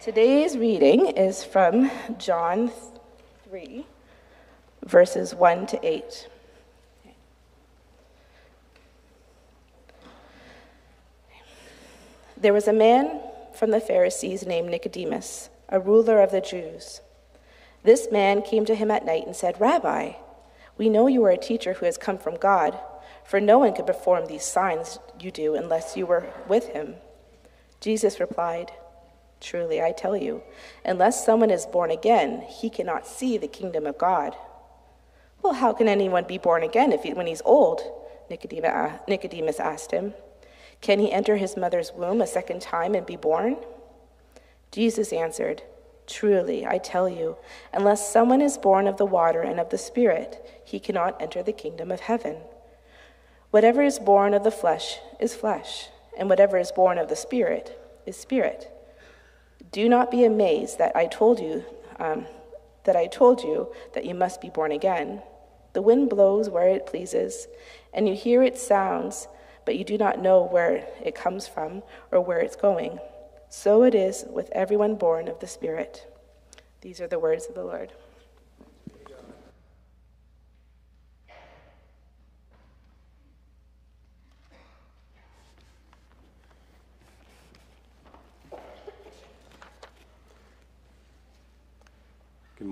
Today's reading is from John 3, verses 1 to 8. There was a man from the Pharisees named Nicodemus, a ruler of the Jews. This man came to him at night and said, Rabbi, we know you are a teacher who has come from God, for no one could perform these signs you do unless you were with him. Jesus replied, Truly, I tell you, unless someone is born again, he cannot see the kingdom of God. Well, how can anyone be born again if he, when he's old? Uh, Nicodemus asked him. Can he enter his mother's womb a second time and be born? Jesus answered, Truly, I tell you, unless someone is born of the water and of the Spirit, he cannot enter the kingdom of heaven. Whatever is born of the flesh is flesh, and whatever is born of the Spirit is spirit. Do not be amazed that I told you um, that I told you that you must be born again. The wind blows where it pleases, and you hear its sounds, but you do not know where it comes from or where it's going. So it is with everyone born of the Spirit. These are the words of the Lord.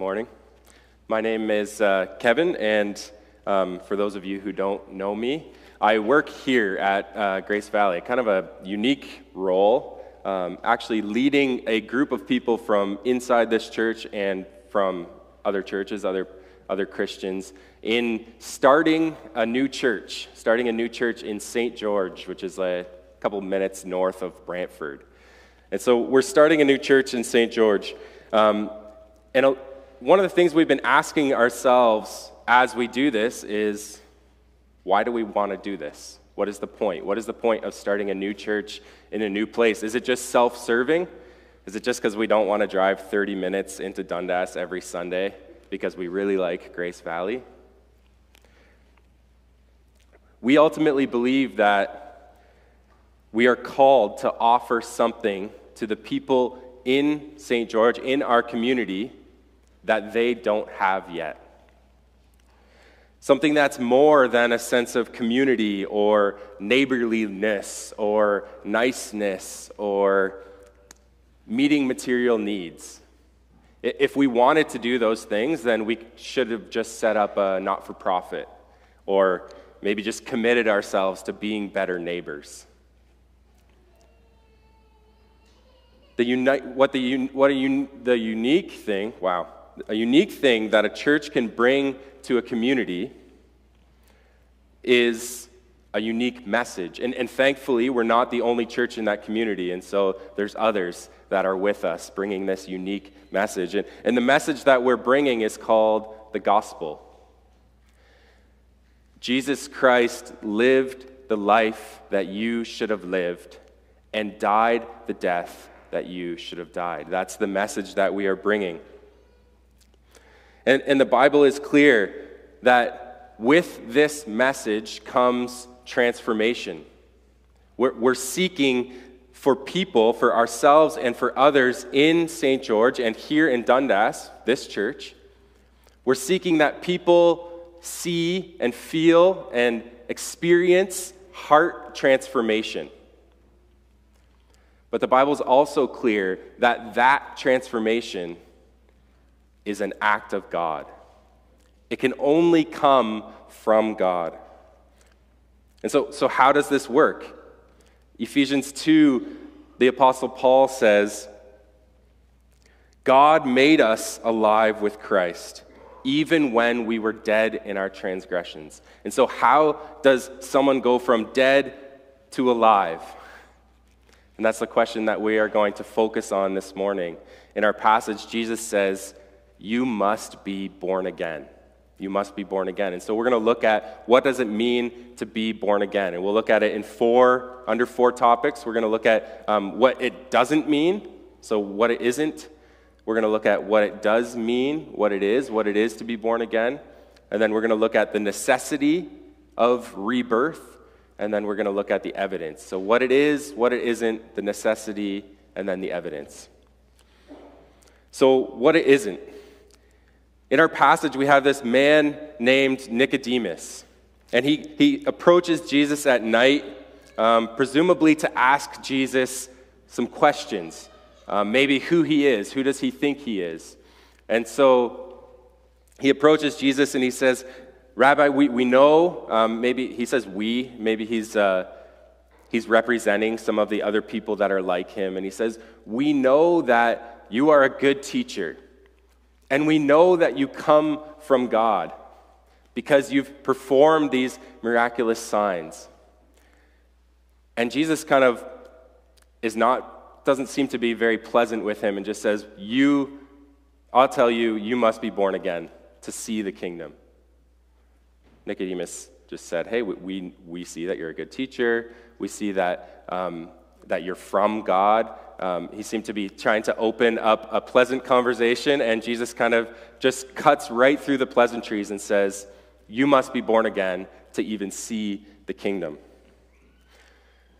Morning. My name is uh, Kevin, and um, for those of you who don't know me, I work here at uh, Grace Valley, kind of a unique role, um, actually leading a group of people from inside this church and from other churches, other, other Christians, in starting a new church, starting a new church in St. George, which is a couple minutes north of Brantford. And so we're starting a new church in St. George. Um, and one of the things we've been asking ourselves as we do this is why do we want to do this? What is the point? What is the point of starting a new church in a new place? Is it just self serving? Is it just because we don't want to drive 30 minutes into Dundas every Sunday because we really like Grace Valley? We ultimately believe that we are called to offer something to the people in St. George, in our community, that they don't have yet. Something that's more than a sense of community or neighborliness or niceness or meeting material needs. If we wanted to do those things, then we should have just set up a not for profit or maybe just committed ourselves to being better neighbors. The uni- what the, un- what a, the unique thing, wow, a unique thing that a church can bring to a community is a unique message. And, and thankfully, we're not the only church in that community, and so there's others that are with us bringing this unique message. And, and the message that we're bringing is called the gospel. Jesus Christ lived the life that you should have lived and died the death that you should have died. That's the message that we are bringing. And, and the Bible is clear that with this message comes transformation. We're, we're seeking for people, for ourselves, and for others in St. George and here in Dundas, this church. We're seeking that people see and feel and experience heart transformation. But the Bible is also clear that that transformation is an act of God. It can only come from God. And so, so how does this work? Ephesians 2, the Apostle Paul says, God made us alive with Christ, even when we were dead in our transgressions. And so, how does someone go from dead to alive? And that's the question that we are going to focus on this morning. In our passage, Jesus says, you must be born again. You must be born again. And so we're going to look at what does it mean to be born again. And we'll look at it in four, under four topics. We're going to look at um, what it doesn't mean, so what it isn't. We're going to look at what it does mean, what it is, what it is to be born again. And then we're going to look at the necessity of rebirth. And then we're going to look at the evidence. So what it is, what it isn't, the necessity, and then the evidence. So, what it isn't. In our passage, we have this man named Nicodemus, and he, he approaches Jesus at night, um, presumably to ask Jesus some questions. Um, maybe who he is, who does he think he is? And so he approaches Jesus and he says, Rabbi, we, we know, um, maybe he says we, maybe he's, uh, he's representing some of the other people that are like him. And he says, We know that you are a good teacher, and we know that you come from God because you've performed these miraculous signs. And Jesus kind of is not, doesn't seem to be very pleasant with him and just says, You, I'll tell you, you must be born again to see the kingdom. Nicodemus just said, Hey, we, we see that you're a good teacher. We see that, um, that you're from God. Um, he seemed to be trying to open up a pleasant conversation, and Jesus kind of just cuts right through the pleasantries and says, You must be born again to even see the kingdom.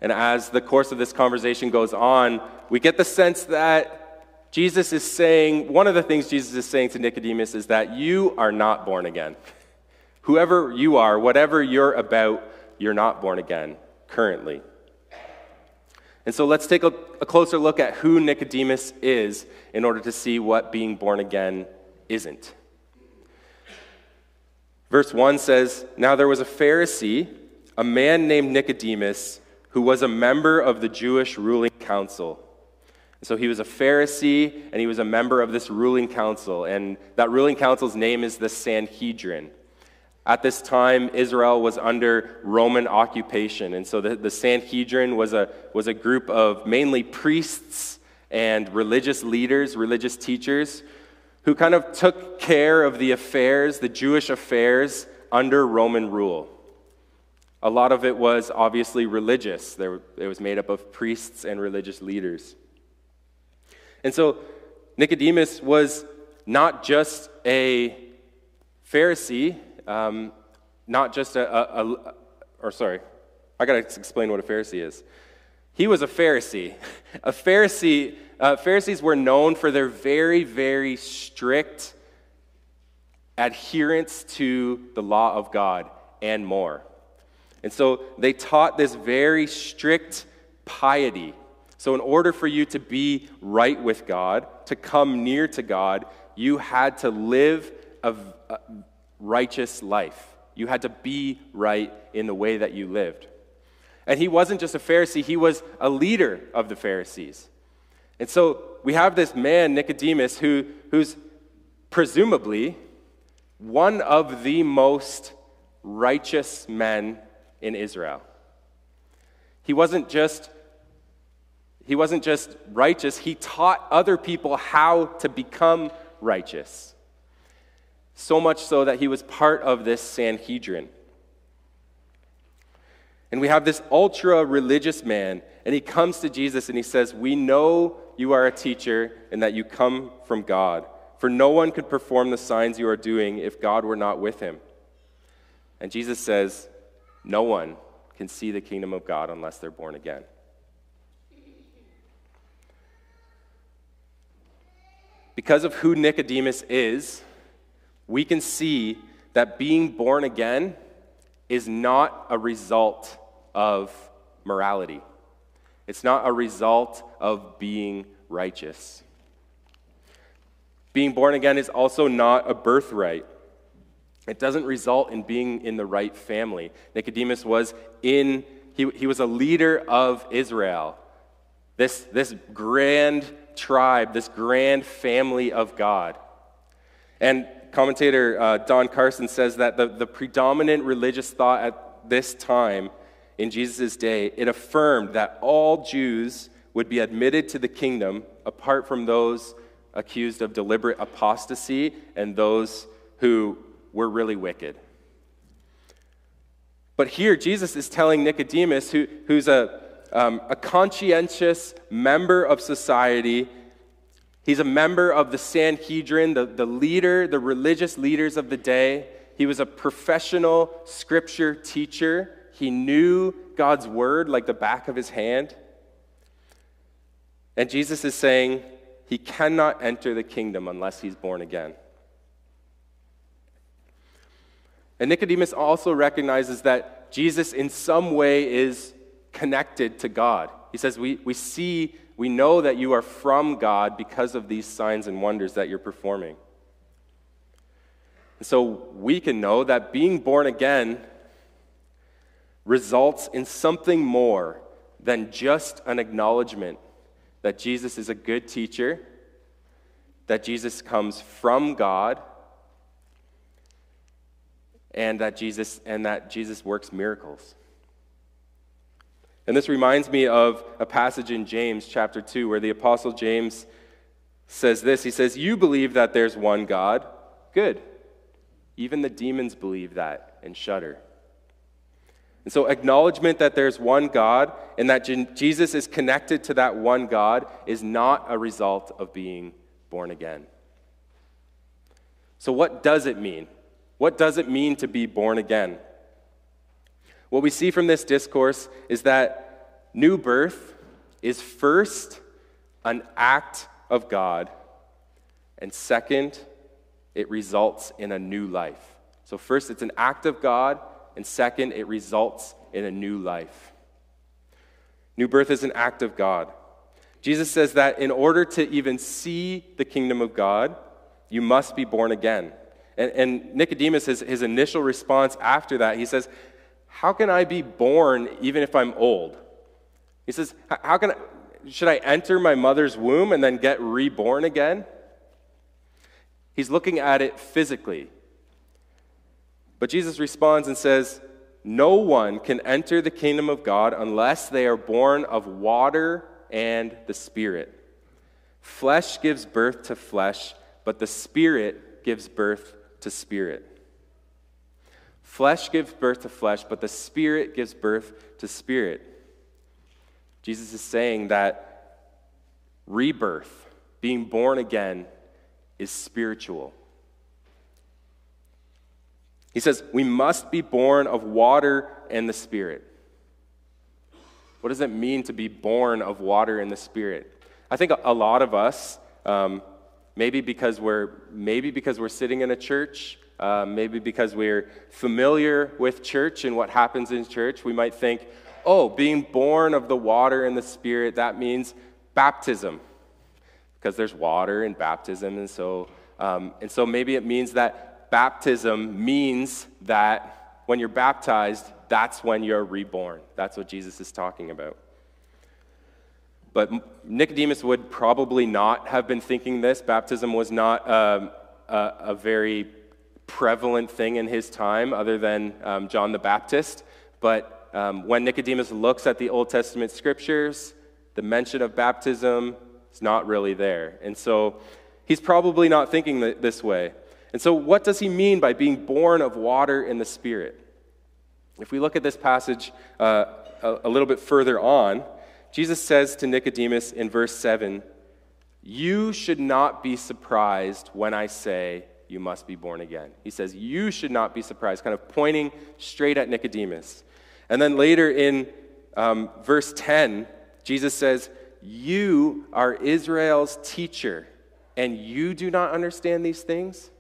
And as the course of this conversation goes on, we get the sense that Jesus is saying, one of the things Jesus is saying to Nicodemus is that you are not born again. Whoever you are, whatever you're about, you're not born again currently. And so let's take a, a, closer look at who Nicodemus is in order to see what being born again isn't. Verse 1 says Now there was a Pharisee, a man named Nicodemus, who was a member of the Jewish ruling council. So he was a Pharisee and he was a member of this ruling council. And that ruling council's name is the Sanhedrin. At this time, Israel was under Roman occupation. And so the, the Sanhedrin was a, was a group of mainly priests and religious leaders, religious teachers, who kind of took care of the affairs, the Jewish affairs, under Roman rule. A lot of it was obviously religious, there, it was made up of priests and religious leaders. And so Nicodemus was not just a Pharisee, um, not just a, a, a, or sorry, I got to explain what a Pharisee is. He was a Pharisee. A Pharisee, uh, Pharisees were known for their very, very strict adherence to the law of God and more. And so they taught this very strict piety. So, in order for you to be right with God, to come near to God, you had to live a, a righteous life. You had to be right in the way that you lived. And he wasn't just a Pharisee, he was a leader of the Pharisees. And so we have this man, Nicodemus, who, who's presumably one of the most righteous men in Israel. He wasn't just he wasn't just righteous, he taught other people how to become righteous so much so that he was part of this Sanhedrin. And we have this ultra religious man, and he comes to Jesus and he says, We know you are a teacher and that you come from God, for no one could perform the signs you are doing if God were not with him. And Jesus says, No one can see the kingdom of God unless they're born again. Because of who Nicodemus is, we can see that being born again is not a result of morality. It's not a result of being righteous. Being born again is also not a birthright. It doesn't result in being in the right family. Nicodemus was in, he, he was a leader of Israel, this, this grand tribe, this grand family of God. And Commentator uh, Don Carson says that the, the predominant religious thought at this time in Jesus' day, it affirmed that all Jews would be admitted to the kingdom apart from those accused of deliberate apostasy and those who were really wicked. But here, Jesus is telling Nicodemus, who, who's a, um, a conscientious member of society, He's a member of the Sanhedrin, the, the leader, the religious leaders of the day. He was a professional scripture teacher. He knew God's word like the back of his hand. And Jesus is saying, he cannot enter the kingdom unless he's born again. And Nicodemus also recognizes that Jesus, in some way, is connected to God. He says, We, we see, we know that you are from God because of these signs and wonders that you're performing. And so we can know that being born again results in something more than just an acknowledgement that Jesus is a good teacher, that Jesus comes from God, and that Jesus and that Jesus works miracles. And this reminds me of a passage in James chapter 2 where the apostle James says this. He says, "You believe that there's one God. Good. Even the demons believe that and shudder." And so, acknowledgement that there's one God and that Jesus is connected to that one God is not a result of being born again. So, what does it mean? What does it mean to be born again? What we see from this discourse is that new birth is first an act of God, and second, it results in a new life. So, first, it's an act of God and second, it results in a new life. New birth is an act of God. Jesus says that in order to even see the kingdom of God, you must be born again. And, and Nicodemus, his, his initial response after that, he says, How can I be born even if I'm old? He says, How can I, should I enter my mother's womb and then get reborn again? He's looking at it physically. But Jesus responds and says, No one can enter the kingdom of God unless they are born of water and the Spirit. Flesh gives birth to flesh, but the Spirit gives birth to spirit. Flesh gives birth to flesh, but the Spirit gives birth to spirit. Jesus is saying that rebirth, being born again, is spiritual. He says, We must be born of water and the Spirit. What does it mean to be born of water and the Spirit? I think a lot of us, um, maybe because we're maybe because we're sitting in a church, uh, maybe because we're familiar with church and what happens in church, we might think, "Oh, being born of the water and the Spirit that means baptism, because there's water in baptism, and so um, and so maybe it means that baptism means that when you're baptized, that's when you're reborn. That's what Jesus is talking about. But Nicodemus would probably not have been thinking this. Baptism was not um, a, a, very prevalent thing in his time, other than um, John the Baptist. But um, when Nicodemus looks at the Old Testament scriptures, the mention of baptism is not really there. And so he's probably not thinking this way. And so, what does he mean by being born of water and the Spirit? If we look at this passage uh, a, a little bit further on, Jesus says to Nicodemus in verse 7 You should not be surprised when I say you must be born again. He says, You should not be surprised, kind of pointing straight at Nicodemus. And then later in um, verse 10, Jesus says, You are Israel's teacher, and you do not understand these things?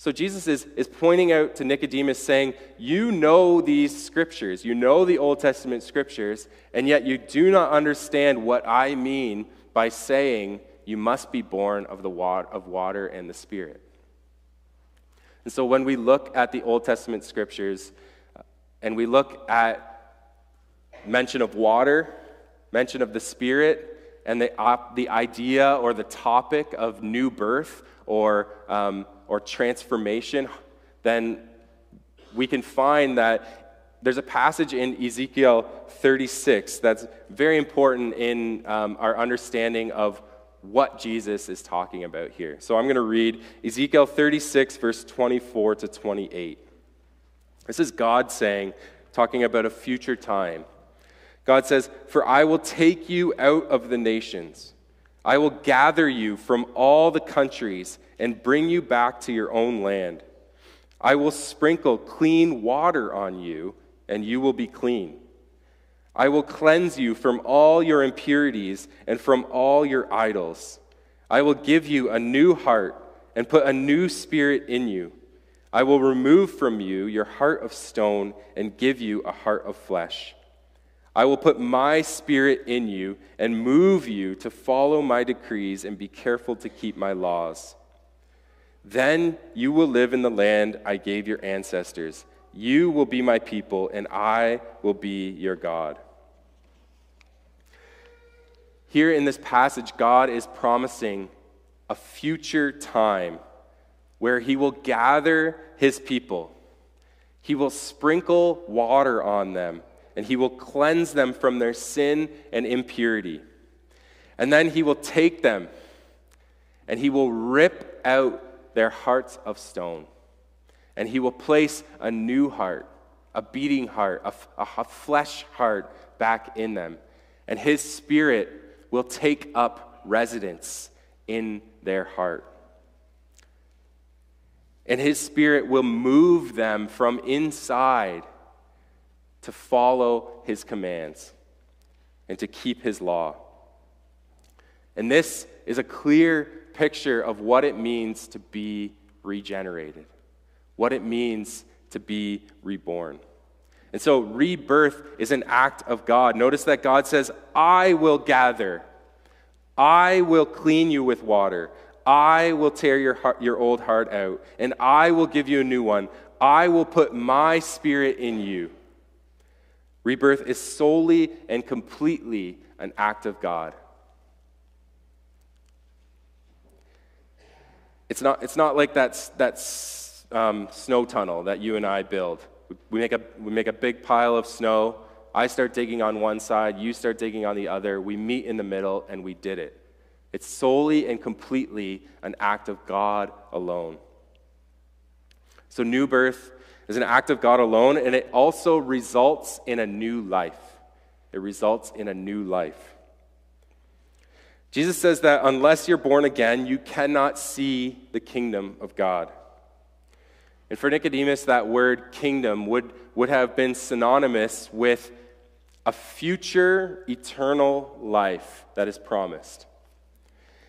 So Jesus is, is pointing out to Nicodemus, saying, You know these scriptures, you know the Old Testament scriptures, and yet you do not understand what I mean by saying you must be born of, the water, of water and the Spirit. And so when we look at the Old Testament scriptures uh, and we look at mention of water, mention of the Spirit, and the, uh, the idea or the topic of new birth or um, or transformation, then we can find that there's a passage in Ezekiel 36 that's very important in um, our understanding of what Jesus is talking about here. So I'm going to read Ezekiel 36, verse 24 to 28. This is God saying, talking about a future time. God says, For I will take you out of the nations, I will gather you from all the countries and bring you back to your own land. I will sprinkle clean water on you, and you will be clean. I will cleanse you from all your impurities and from all your idols. I will give you a new heart and put a new spirit in you. I will remove from you your heart of stone and give you a heart of flesh. I will put my spirit in you and move you to follow my decrees and be careful to keep my laws. Then you will live in the land I gave your ancestors. You will be my people, and I will be your God. Here in this passage, God is promising a future time where he will gather his people. He will sprinkle water on them, and he will cleanse them from their sin and impurity. And then he will take them, and he will rip out their hearts of stone. And he will place a new heart, a beating heart, a, flesh heart back in them. And his spirit will take up residence in their heart. And his spirit will move them from inside to follow his commands and to keep his law. And this is a clear picture of what it means to be regenerated, what it means to be reborn. And so, rebirth is an act of God. Notice that God says, I will gather, I will clean you with water, I will tear your, heart, your old heart out, and I will give you a new one. I will put my spirit in you. Rebirth is solely and completely an act of God. It's not, it's not like that, that um, snow tunnel that you and I build. We make, a, we make a big pile of snow. I start digging on one side, you start digging on the other. We meet in the middle, and we did it. It's solely and completely an act of God alone. So, new birth is an act of God alone, and it also results in a new life. It results in a new life. Jesus says that unless you're born again, you cannot see the kingdom of God. And for Nicodemus, that word kingdom would, would have been synonymous with a future eternal life that is promised.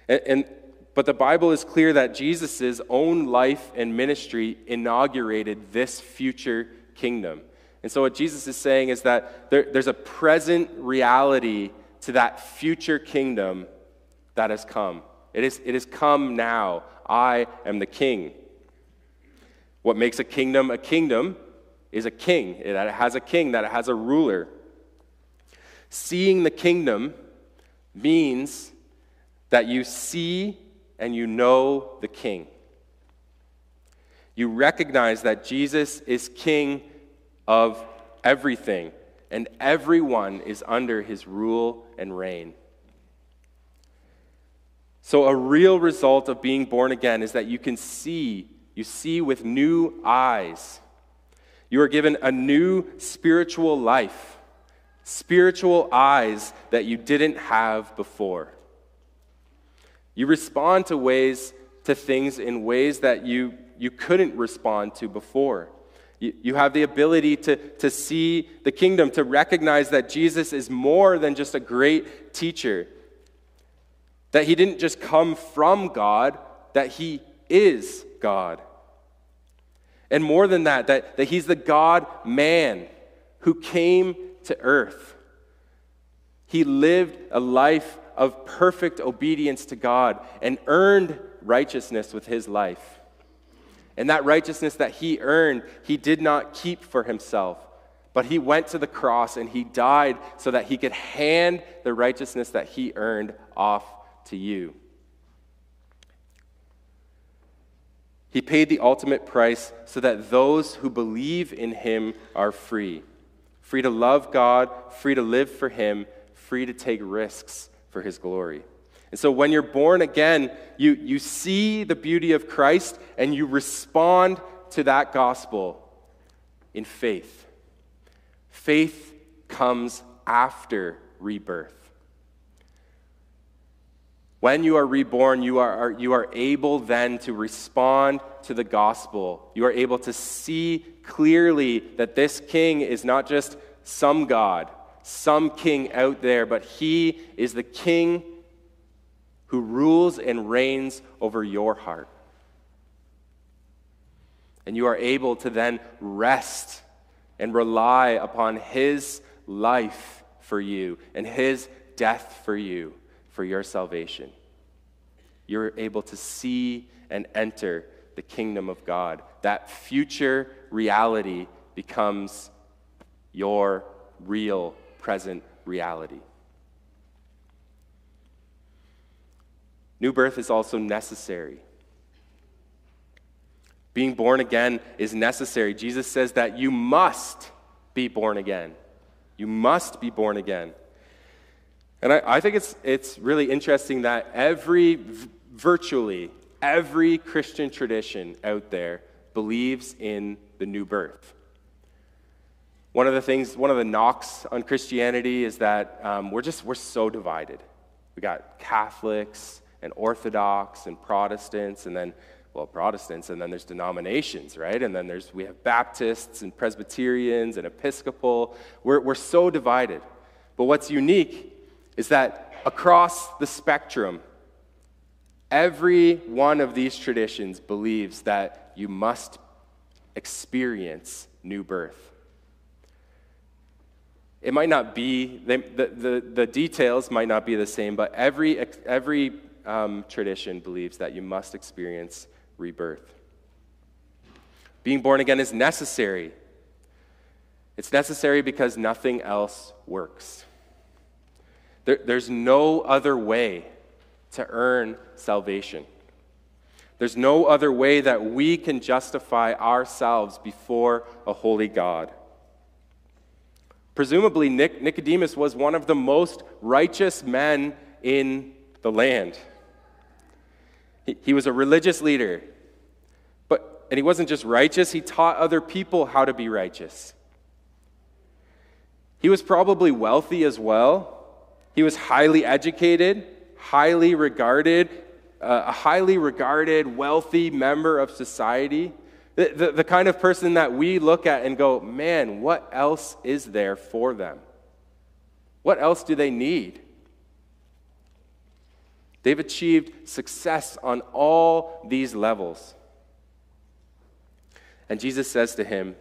And, and, but the Bible is clear that Jesus' own life and ministry inaugurated this future kingdom. And so, what Jesus is saying is that there, there's a present reality to that future kingdom that has come. It, is, it has come now. I am the king. What makes a kingdom a kingdom is a king, that it has a king, that it has a ruler. Seeing the kingdom means that you see and you know the king. You recognize that Jesus is king of everything, and everyone is under his rule and reign. So, a real result of being born again is that you can see you see with new eyes. You are given a new spiritual life, spiritual eyes that you didn't have before. You respond to ways to things in ways that you, you couldn't respond to before. You, you have the ability to, to see the kingdom, to recognize that Jesus is more than just a great teacher, that he didn't just come from God, that he is God. And more than that, that, that he's the God man who came to earth. He lived a life of perfect obedience to God and earned righteousness with his life. And that righteousness that he earned, he did not keep for himself, but he went to the cross and he died so that he could hand the righteousness that he earned off to you. He paid the ultimate price so that those who believe in him are free. Free to love God, free to live for him, free to take risks for his glory. And so when you're born again, you, you see the beauty of Christ and you respond to that gospel in faith. Faith comes after rebirth. When you are reborn, you are, you are able then to respond to the gospel. You are able to see clearly that this king is not just some God, some king out there, but he is the king who rules and reigns over your heart. And you are able to then rest and rely upon his life for you and his death for you for your salvation. You're able to see and enter the kingdom of God. That future reality becomes your real present reality. New birth is also necessary. Being born again is necessary. Jesus says that you must be born again. You must be born again. And I, I think it's, it's really interesting that every, virtually every Christian tradition out there believes in the new birth. One of the things, one of the knocks on Christianity is that um, we're just, we're so divided. We got Catholics and Orthodox and Protestants, and then, well, Protestants, and then there's denominations, right? And then there's, we have Baptists and Presbyterians and Episcopal. We're, we're so divided. But what's unique is that across the spectrum, every one of these traditions believes that you must experience new birth. It might not be, the, the, the details might not be the same, but every, every um, tradition believes that you must experience rebirth. Being born again is necessary. It's necessary because nothing else works. There, there's no other way to earn salvation. There's no other way that we can justify ourselves before a holy God. Presumably, Nic- Nicodemus was one of the most righteous men in the land. He, he was a religious leader, but, and he wasn't just righteous, he taught other people how to be righteous. He was probably wealthy as well. He was highly educated, highly regarded, uh, a highly regarded, wealthy member of society. The, the, the kind of person that we look at and go, man, what else is there for them? What else do they need? They've achieved success on all these levels. And Jesus says to him,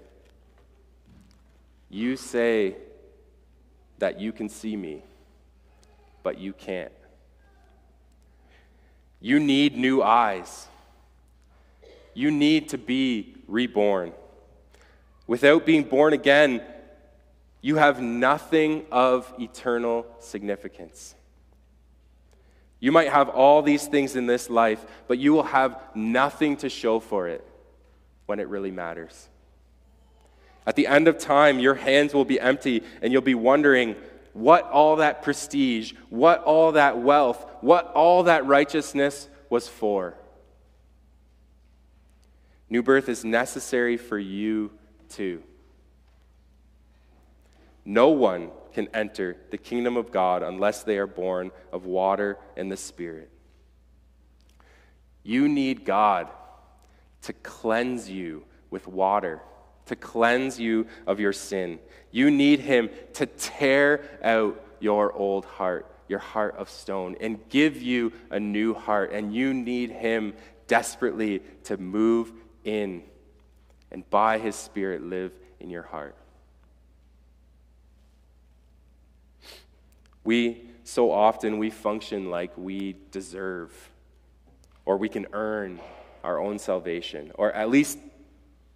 You say that you can see me, but you can't. You need new eyes. You need to be reborn. Without being born again, you have nothing of eternal significance. You might have all these things in this life, but you will have nothing to show for it when it really matters. At the end of time, your hands will be empty and you'll be wondering what all that prestige, what all that wealth, what all that righteousness was for. New birth is necessary for you too. No one can enter the kingdom of God unless they are born of water and the Spirit. You need God to cleanse you with water, to cleanse you of your sin. You need Him to tear out your old heart, your heart of stone, and give you a new heart. And you need Him desperately to move in and by his spirit live in your heart. We so often we function like we deserve or we can earn our own salvation or at least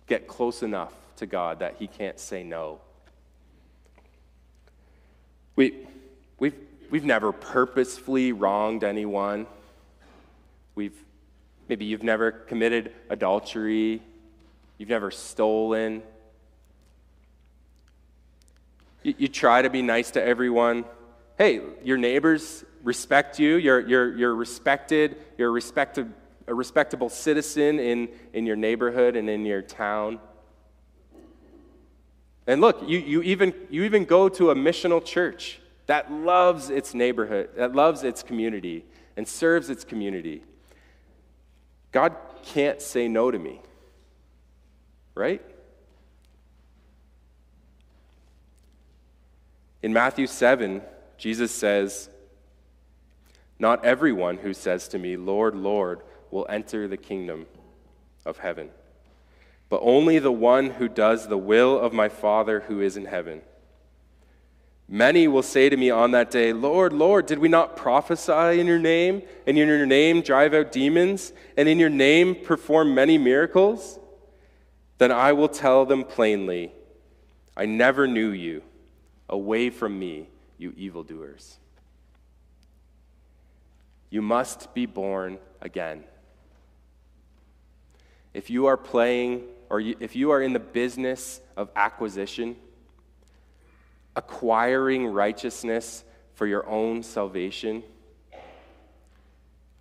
get close enough to God that he can't say no. We, we've, we've never purposefully wronged anyone. We've Maybe you've never committed adultery, you've never stolen. You, you try to be nice to everyone. Hey, your neighbors respect you, you're, you're, you're respected, you're a, respected, a respectable citizen in, in your neighborhood and in your town. And look, you, you, even, you even go to a missional church that loves its neighborhood, that loves its community, and serves its community. God can't say no to me, right? In Matthew 7, Jesus says, Not everyone who says to me, Lord, Lord, will enter the kingdom of heaven, but only the one who does the will of my Father who is in heaven. Many will say to me on that day, Lord, Lord, did we not prophesy in your name, and in your name drive out demons, and in your name perform many miracles? Then I will tell them plainly, I never knew you. Away from me, you evildoers. You must be born again. If you are playing, or if you are in the business of acquisition, acquiring righteousness for your own salvation,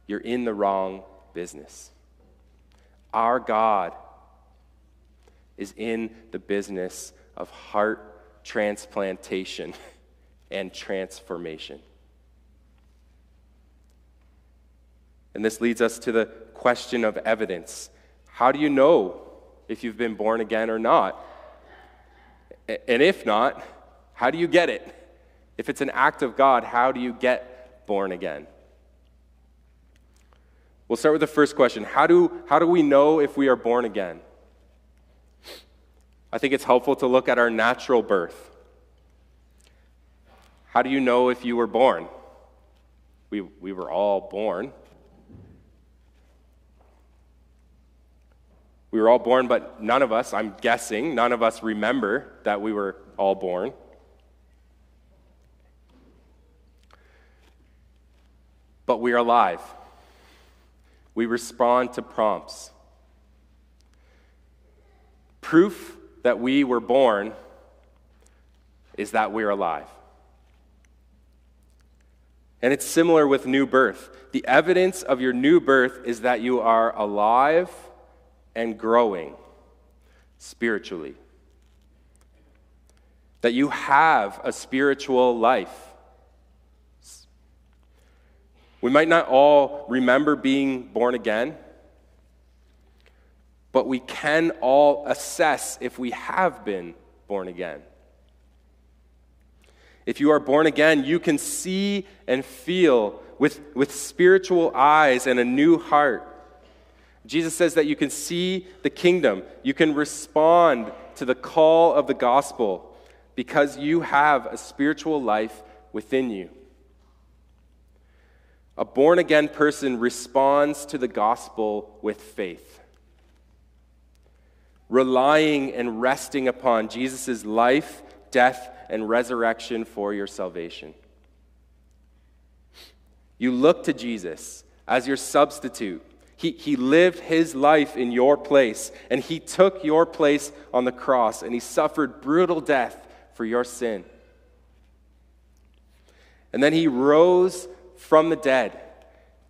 you're in the wrong business. Our God is in the business of heart transplantation and transformation. And this leads us to the question of evidence. How do you know if you've been born again or not? And if not, how do you get it? If it's an act of God, how do you get born again? We'll start with the first question How do, how do we know if we are born again? I think it's helpful to look at our natural birth. How do you know if you were born? We, we were all born. We were all born, but none of us, I'm guessing, none of us remember that we were all born. but we are alive. We respond to prompts. Proof that we were born is that we're alive. And it's similar with new birth. The evidence of your new birth is that you are alive and growing spiritually. That you have a spiritual life. We might not all remember being born again, but we can all assess if we have been born again. If you are born again, you can see and feel with, with spiritual eyes and a new heart. Jesus says that you can see the kingdom, you can respond to the call of the gospel because you have a spiritual life within you. A born again person responds to the gospel with faith, relying and resting upon Jesus' life, death, and resurrection for your salvation. You look to Jesus as your substitute. He, he lived his life in your place, and he took your place on the cross, and he suffered brutal death for your sin. And then he rose from the dead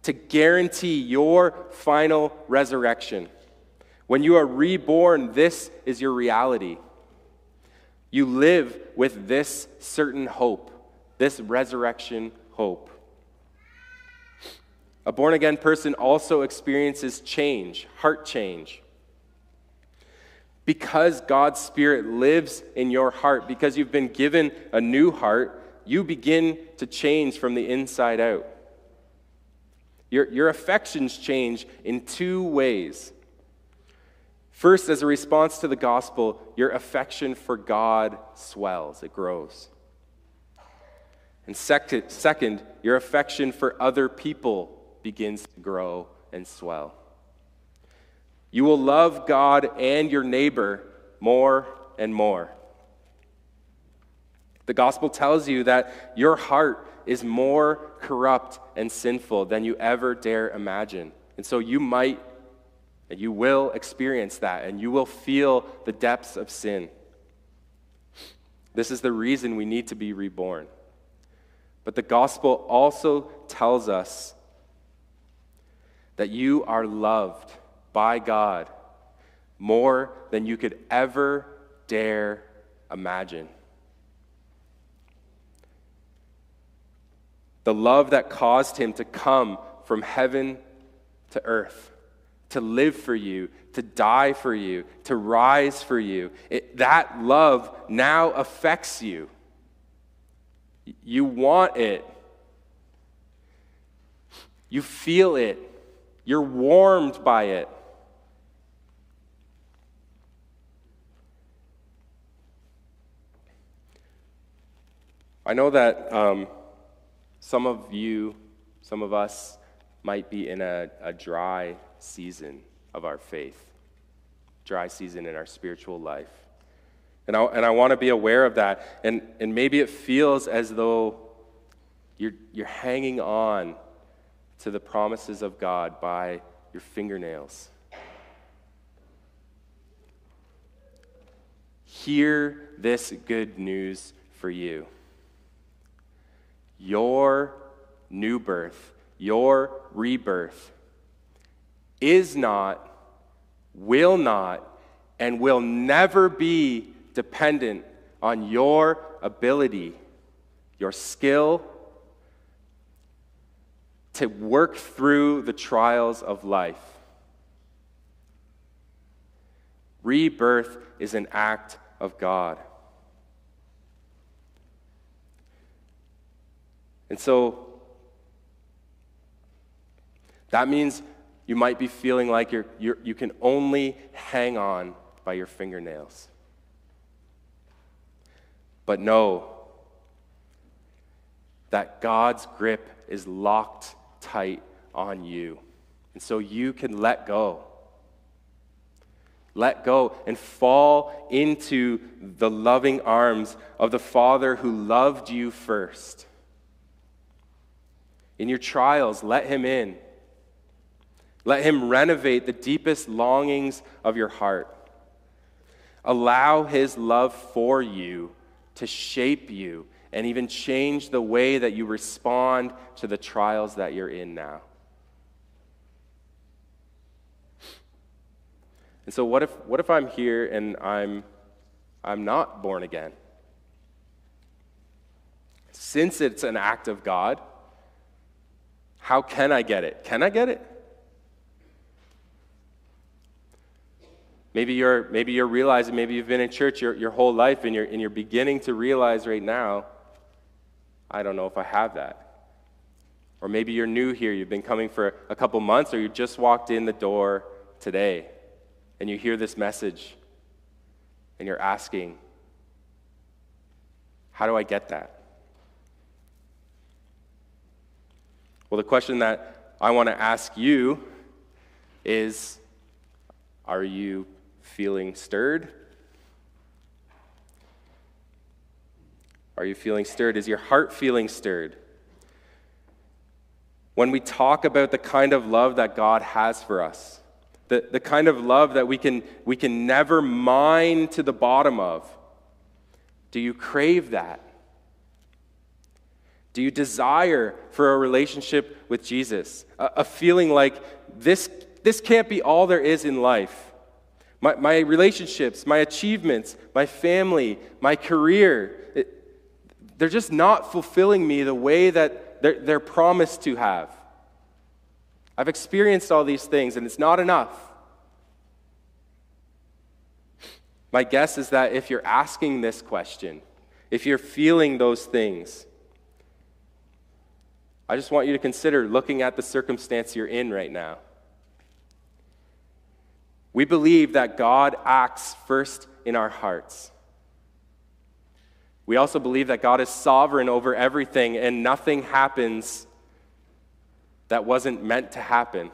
to guarantee your final resurrection. When you are reborn, this is your reality. You live with this certain hope, this resurrection hope. A born again person also experiences change, heart change. Because God's Spirit lives in your heart, because you've been given a new heart, you begin to change from the inside out. Your, your affections change in two ways. First, as a response to the gospel, your affection for God swells, it grows. And second, second, your affection for other people begins to grow and swell. You will love God and your neighbor more and more. The gospel tells you that your heart is more corrupt and sinful than you ever dare imagine. And so you might and you will experience that and you will feel the depths of sin. This is the reason we need to be reborn. But the gospel also tells us that you are loved by God more than you could ever dare imagine. The love that caused him to come from heaven to earth, to live for you, to die for you, to rise for you. It, that love now affects you. You want it. You feel it. You're warmed by it. I know that um, some of you, some of us, might be in a, a dry season of our faith, dry season in our spiritual life. And I, and I want to be aware of that. And, and maybe it feels as though you're, you're hanging on to the promises of God by your fingernails. Hear this good news for you. Your new birth, your rebirth, is not, will not, and will never be dependent on your ability, your skill to work through the trials of life. Rebirth is an act of God. And so that means you might be feeling like you're, you're, you can only hang on by your fingernails. But know that God's grip is locked tight on you. And so you can let go. Let go and fall into the loving arms of the Father who loved you first. In your trials, let Him in. Let Him renovate the deepest longings of your heart. Allow His love for you to shape you and even change the way that you respond to the trials that you're in now. And so, what if, what if I'm here and I'm, I'm not born again? Since it's an act of God, how can I get it? Can I get it? Maybe you're, maybe you're realizing, maybe you've been in church your, your whole life and you're, and you're beginning to realize right now, I don't know if I have that. Or maybe you're new here, you've been coming for a couple months, or you just walked in the door today and you hear this message and you're asking, How do I get that? Well, the question that I want to ask you is Are you feeling stirred? Are you feeling stirred? Is your heart feeling stirred? When we talk about the kind of love that God has for us, the, the kind of love that we can, we can never mine to the bottom of, do you crave that? Do you desire for a relationship with Jesus? A, a feeling like this, this can't be all there is in life. My, my relationships, my achievements, my family, my career, they're just not fulfilling me the way that they're, they're promised to have. I've experienced all these things, and it's not enough. My guess is that if you're asking this question, if you're feeling those things, I just want you to consider looking at the circumstance you're in right now. We believe that God acts first in our hearts. We also believe that God is sovereign over everything and nothing happens that wasn't meant to happen.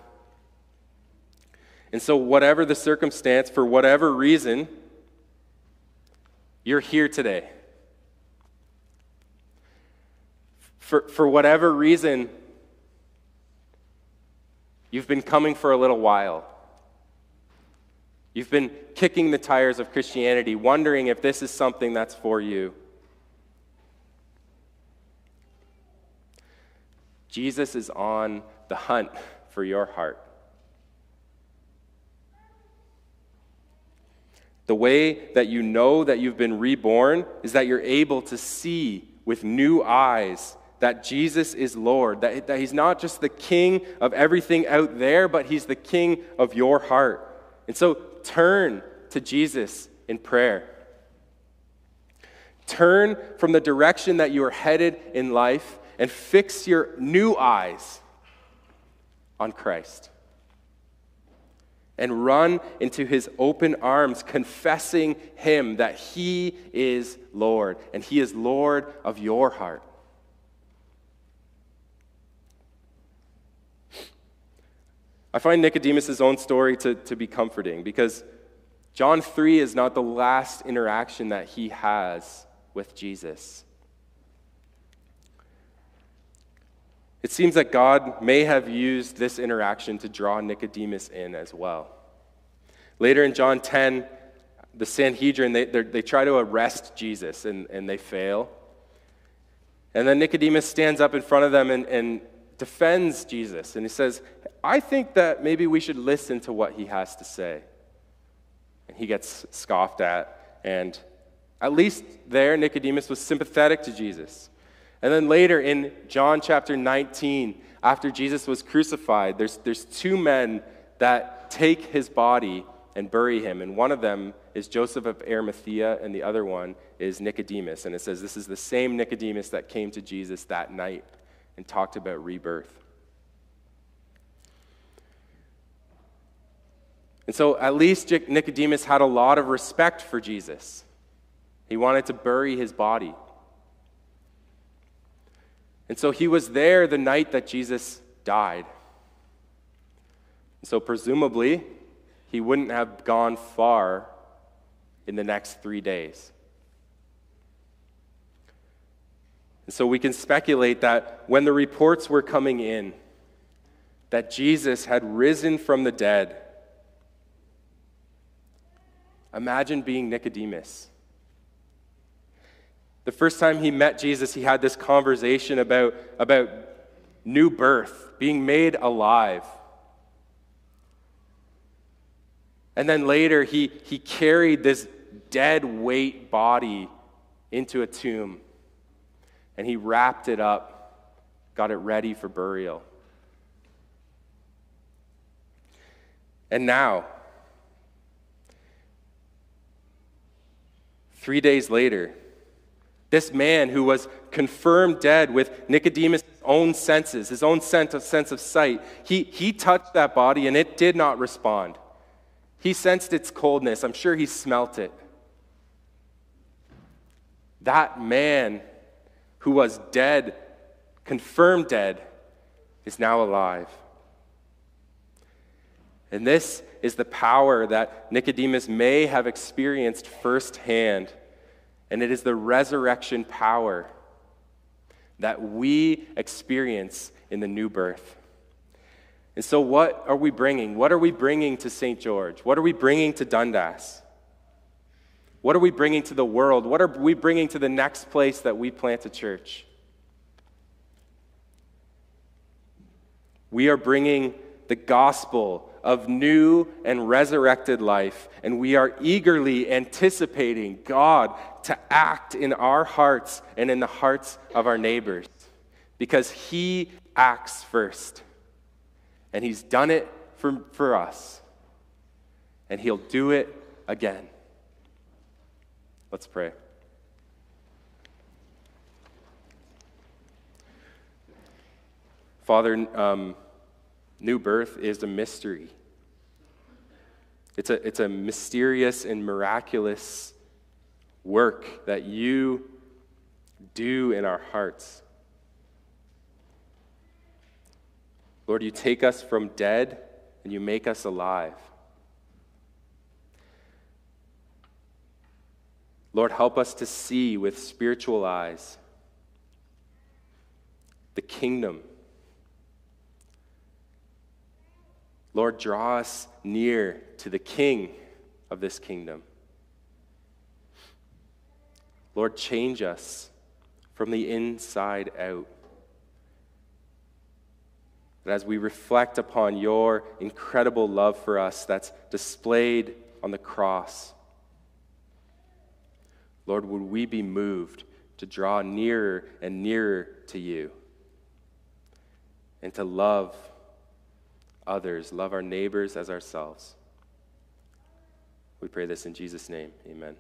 And so, whatever the circumstance, for whatever reason, you're here today. For, for whatever reason, you've been coming for a little while. You've been kicking the tires of Christianity, wondering if this is something that's for you. Jesus is on the hunt for your heart. The way that you know that you've been reborn is that you're able to see with new eyes that Jesus is Lord, that, that He's not just the king of everything out there, but He's the king of your heart. And so turn to Jesus in prayer. Turn from the direction that you are headed in life and fix your new eyes on Christ. And run into his open arms, confessing him that he is Lord and he is Lord of your heart. I find Nicodemus' own story to, to be comforting because John 3 is not the last interaction that he has with Jesus. It seems that God may have used this interaction to draw Nicodemus in as well. Later in John 10, the Sanhedrin, they, they try to arrest Jesus and, and they fail. And then Nicodemus stands up in front of them and, and defends Jesus. And he says, I think that maybe we should listen to what he has to say. And he gets scoffed at. And at least there, Nicodemus was sympathetic to Jesus. And then later in John chapter 19, after Jesus was crucified, there's, there's two men that take his body and bury him. And one of them is Joseph of Arimathea, and the other one is Nicodemus. And it says this is the same Nicodemus that came to Jesus that night and talked about rebirth. And so at least Nicodemus had a lot of respect for Jesus. He wanted to bury his body. And so he was there the night that Jesus died. And so presumably, he wouldn't have gone far in the next three days. And so we can speculate that when the reports were coming in that Jesus had risen from the dead, imagine being Nicodemus. The first time he met Jesus, he had this conversation about, about new birth, being made alive. And then later, he, he carried this dead weight body into a tomb and he wrapped it up, got it ready for burial. And now, three days later, this man who was confirmed dead with Nicodemus' own senses, his own sense of, sense of sight, he, he touched that body and it did not respond. He sensed its coldness. I'm sure he smelt it. That man who was dead, confirmed dead, is now alive. And this is the power that Nicodemus may have experienced firsthand. And it is the resurrection power that we experience in the new birth. And so, what are we bringing? What are we bringing to St. George? What are we bringing to Dundas? What are we bringing to the world? What are we bringing to the next place that we plant a church? We are bringing the gospel of new and resurrected life, and we are eagerly anticipating God to act in our hearts and in the hearts of our neighbors because He acts first. And He's done it for, for us, and He'll do it again. Let's pray. Father, um, new birth is a mystery. It's a, it's a mysterious and miraculous work that you do in our hearts. Lord, you take us from dead and you make us alive. Lord, help us to see with spiritual eyes the kingdom. Lord, draw us near to the King of this kingdom. Lord, change us from the inside out. That as we reflect upon your incredible love for us that's displayed on the cross, Lord, would we be moved to draw nearer and nearer to you and to love others, love our neighbors as ourselves. We pray this in Jesus' name. Amen.